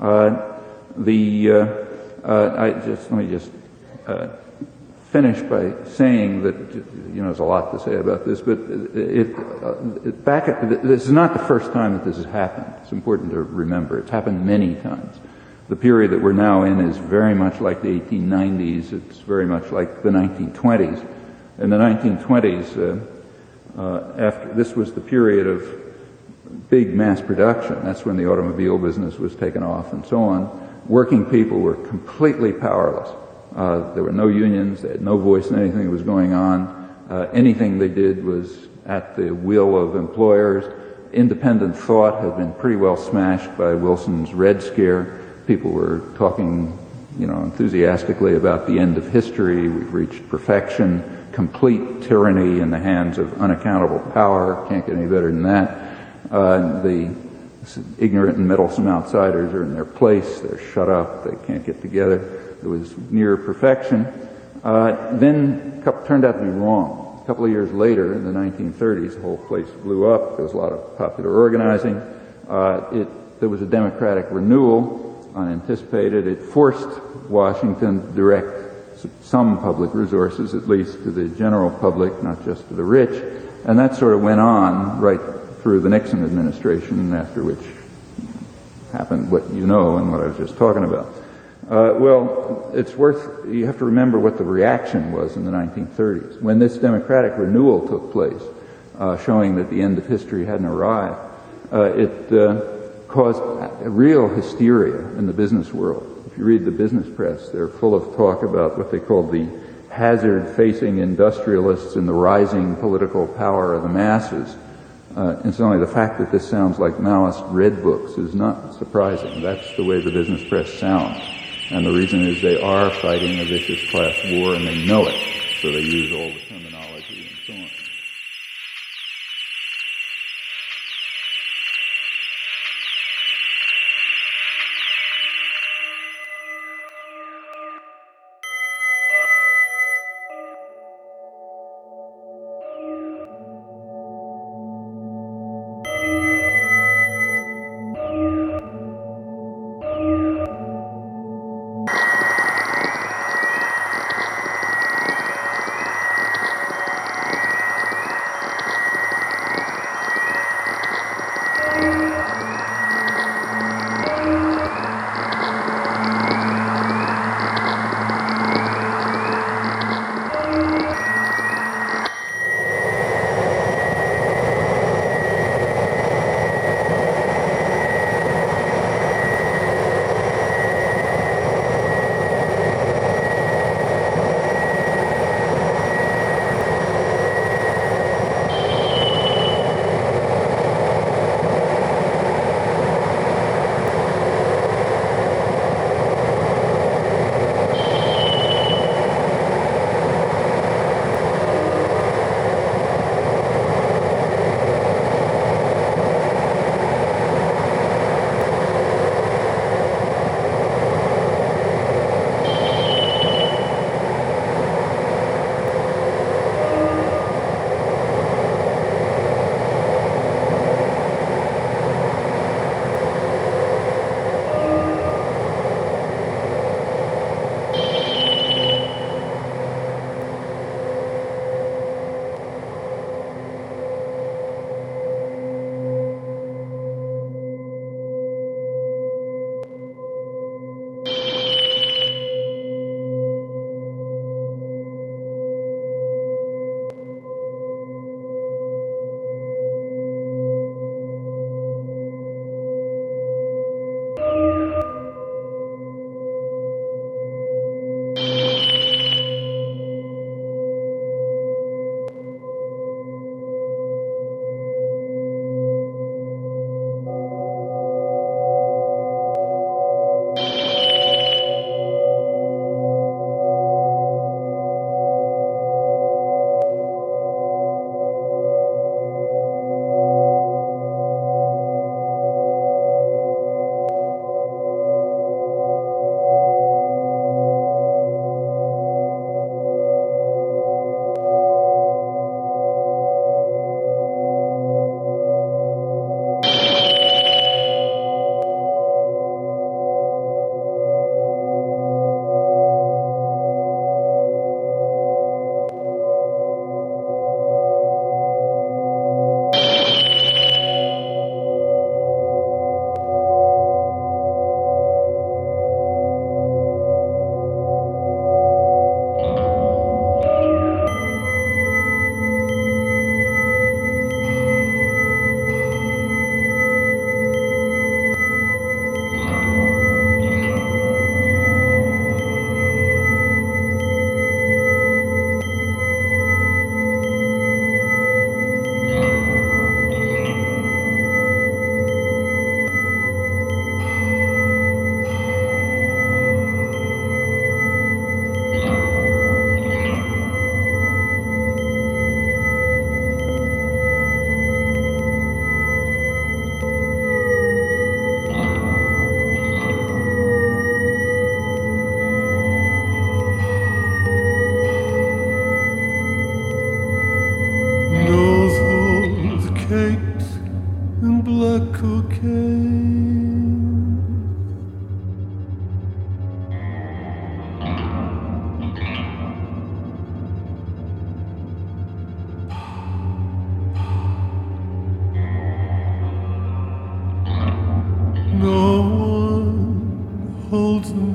Uh, the, uh, uh, I just, let me just finish by saying that, you know, there's a lot to say about this, but it, it back at, this is not the first time that this has happened. It's important to remember. It's happened many times. The period that we're now in is very much like the 1890s. It's very much like the 1920s. In the 1920s, uh, uh, after this was the period of big mass production. That's when the automobile business was taken off and so on. Working people were completely powerless. Uh, there were no unions. They had no voice in anything that was going on. Uh, anything they did was at the will of employers. Independent thought had been pretty well smashed by Wilson's Red Scare. People were talking, you know, enthusiastically about the end of history. We've reached perfection, complete tyranny in the hands of unaccountable power. Can't get any better than that. Uh, the ignorant and meddlesome outsiders are in their place. They're shut up. They can't get together. It was near perfection. Uh, then turned out to be wrong. A couple of years later, in the 1930s, the whole place blew up. There was a lot of popular organizing. Uh, it, there was a democratic renewal, unanticipated. It forced Washington to direct some public resources, at least to the general public, not just to the rich. And that sort of went on right through the Nixon administration, after which happened what you know and what I was just talking about. Uh, well, it's worth, you have to remember what the reaction was in the 1930s. When this democratic renewal took place, uh, showing that the end of history hadn't arrived, uh, it uh, caused real hysteria in the business world. If you read the business press, they're full of talk about what they call the hazard facing industrialists and the rising political power of the masses. Uh, incidentally, the fact that this sounds like Maoist red books is not surprising. That's the way the business press sounds. And the reason is they are fighting a vicious class war and they know it. So they use all the und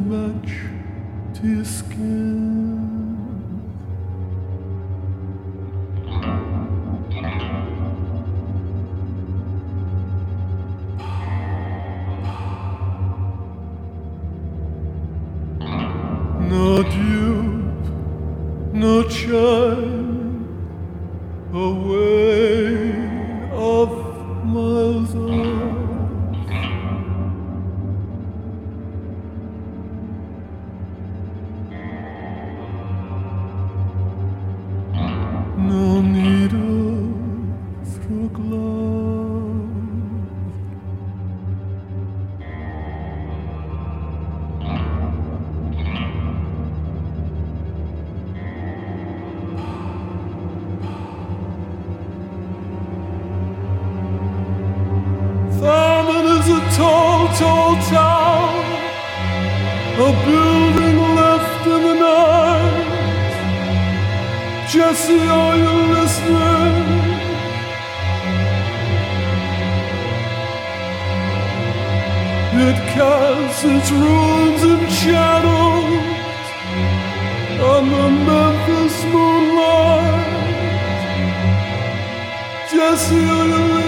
Jesse, are you listening? It casts its ruins and shadows on the Memphis moonlight. Jesse, are you listening?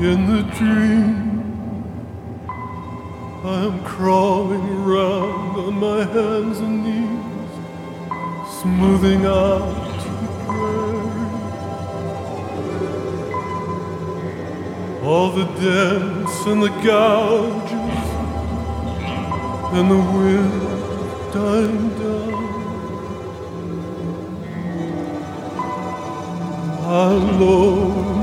In the dream, I am crawling around on my hands and knees, smoothing out the prairie. All the dents and the gouges, and the wind dying down. I lower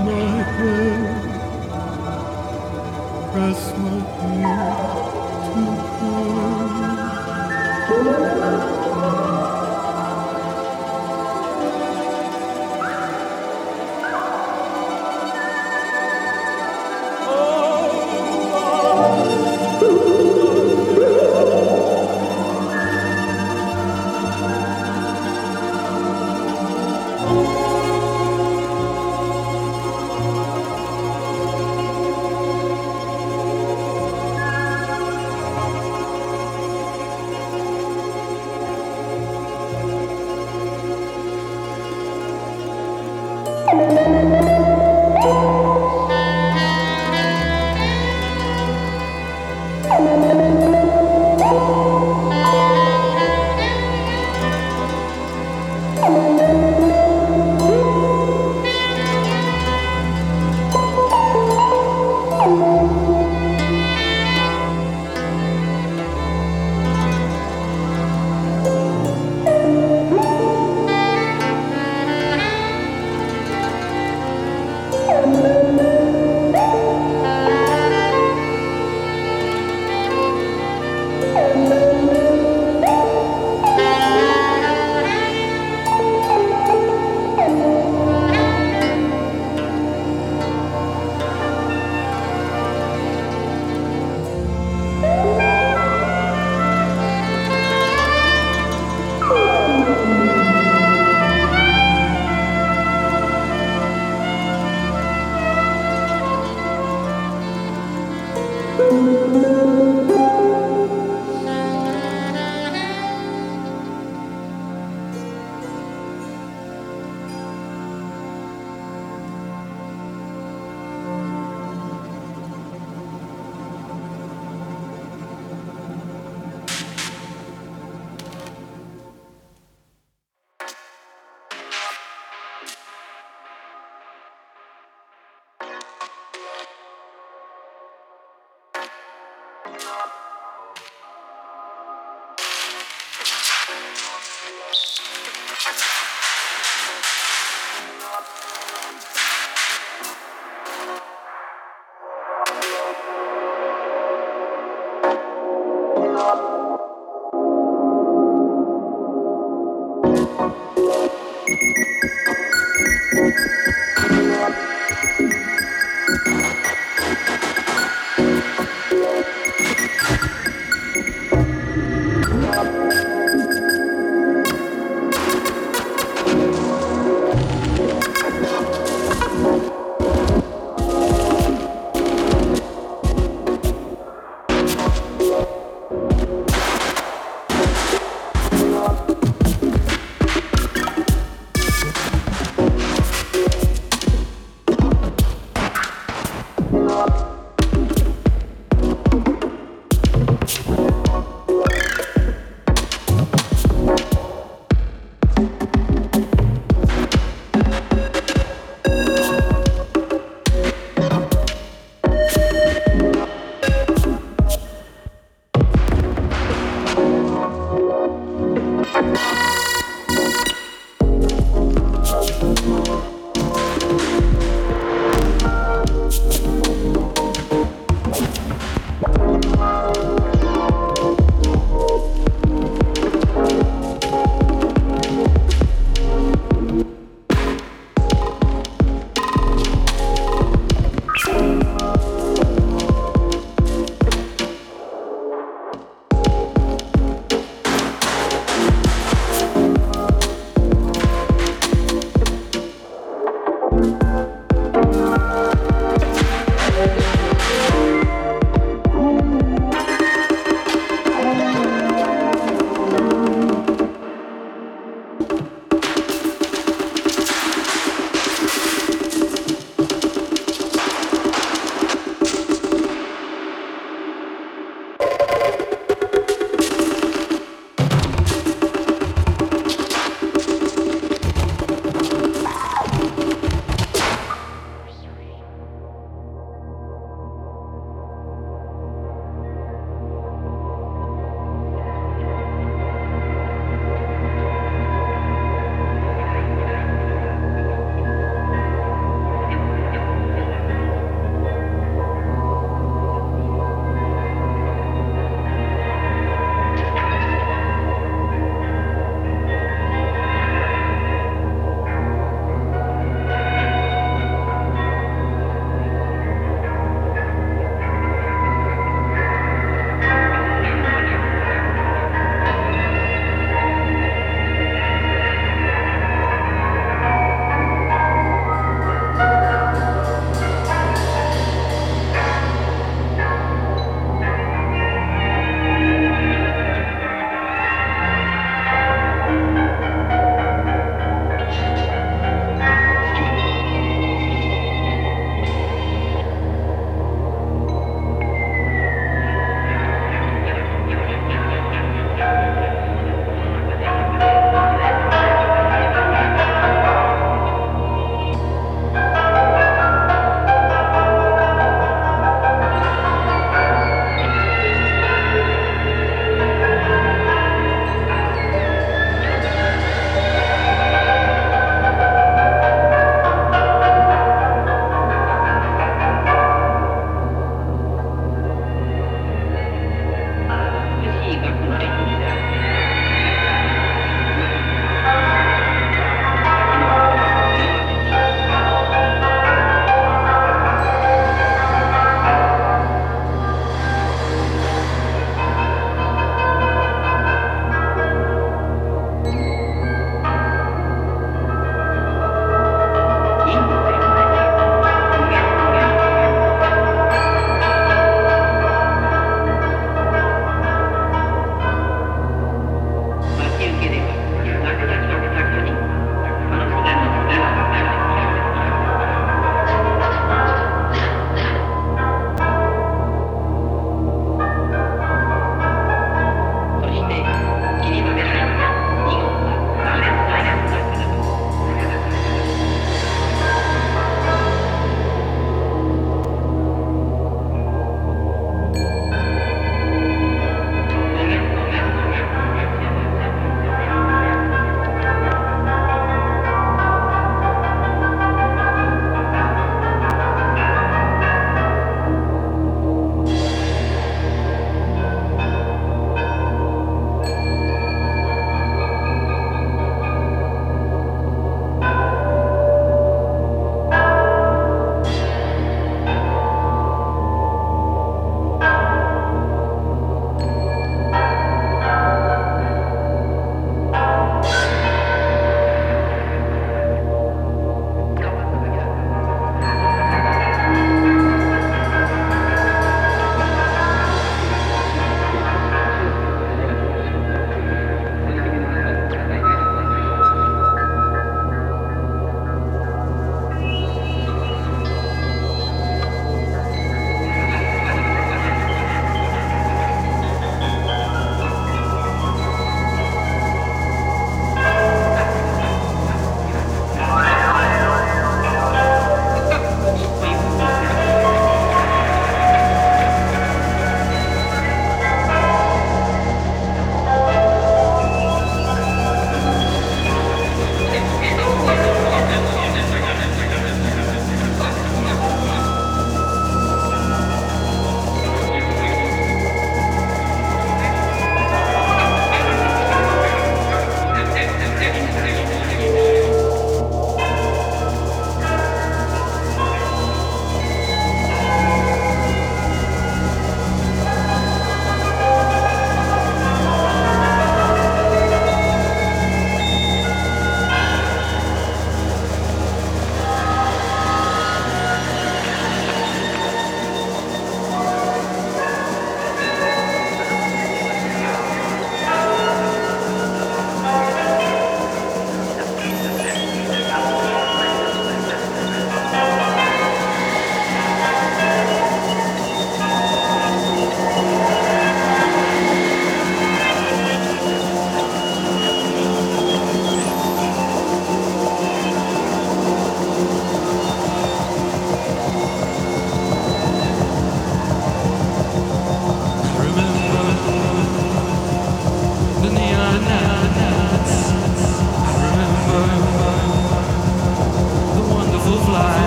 fly.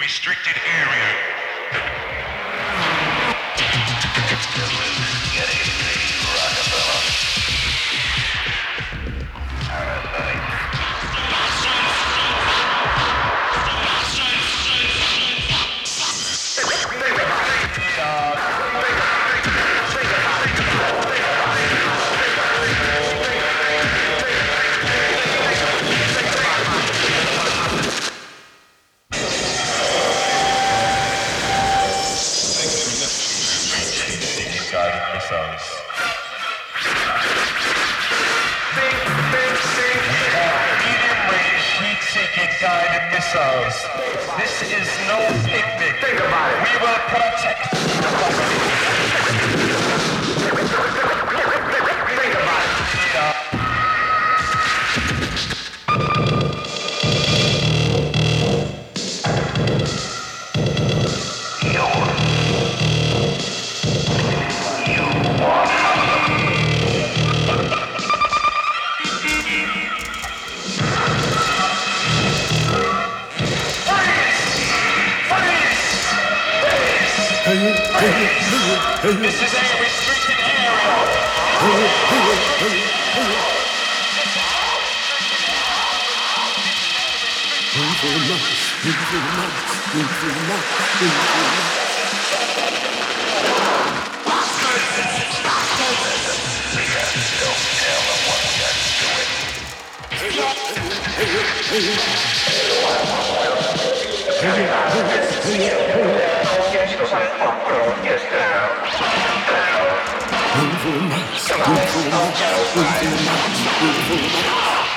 Restricted area. This is a restricted area. 不疯魔，不成活。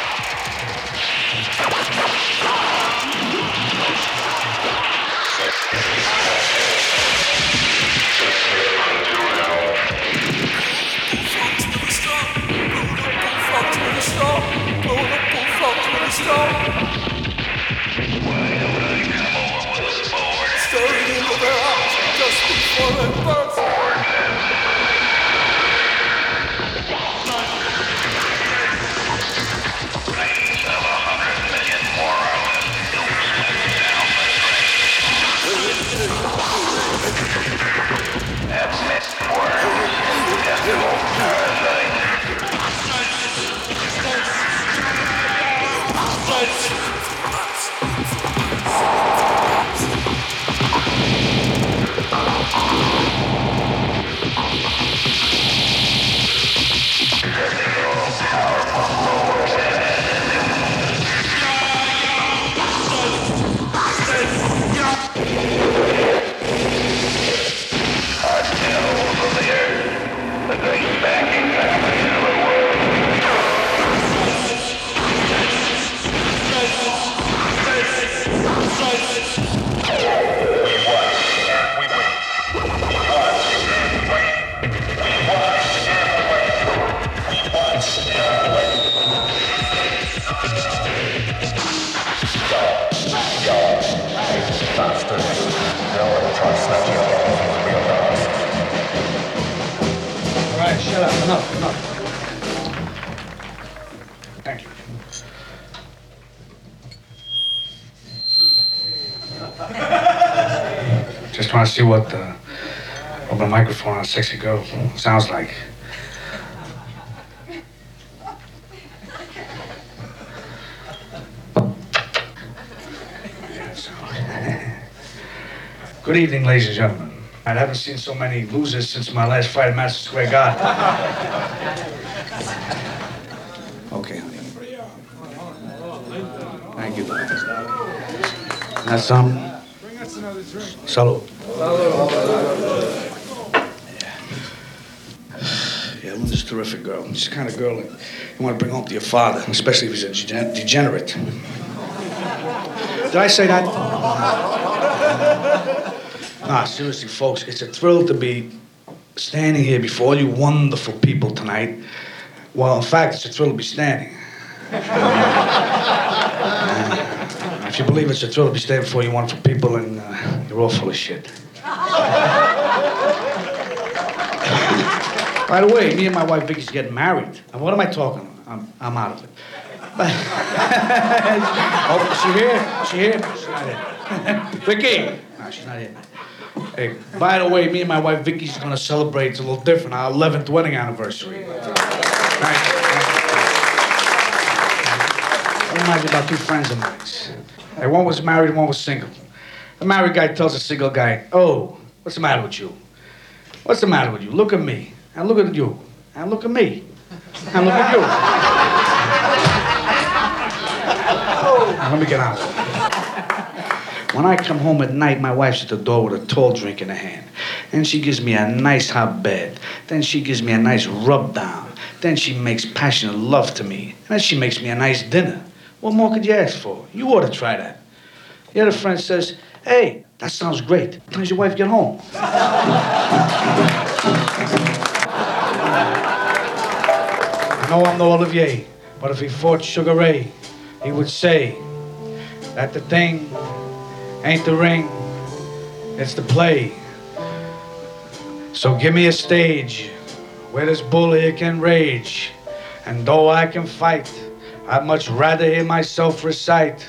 See what the open microphone on sexy girl sounds like. Good evening, ladies and gentlemen. I haven't seen so many losers since my last fight at Madison Square. Okay, honey. Thank you. That's some. Salud. Yeah, Linda's a terrific girl. She's the kind of girl you want to bring home to your father, especially if he's a degen- degenerate. Did I say that? Nah, seriously, folks, it's a thrill to be standing here before all you wonderful people tonight. Well, in fact, it's a thrill to be standing. Uh, if you believe it's a thrill to be standing before you wonderful people, then uh, you're all full of shit. By the way, me and my wife Vicky's getting married. And what am I talking? about? I'm, I'm out of it. oh, she here? She here? She's not here. Vicky! No, she's not here. Hey, by the way, me and my wife Vicky's gonna celebrate it's a little different, our 11th wedding anniversary. Thank you. It about two friends of mine. Hey, one was married, one was single. The married guy tells the single guy, Oh, what's the matter with you? What's the matter with you? Look at me. And look at you. And look at me. And look at you. Now, let me get on. When I come home at night, my wife's at the door with a tall drink in her hand. Then she gives me a nice hot bed. Then she gives me a nice rub down. Then she makes passionate love to me. And then she makes me a nice dinner. What more could you ask for? You ought to try that. The other friend says, Hey, that sounds great. When does your wife get home? Know I'm no Olivier, but if he fought Sugar Ray, he would say that the thing ain't the ring, it's the play. So give me a stage where this bully can rage. And though I can fight, I'd much rather hear myself recite.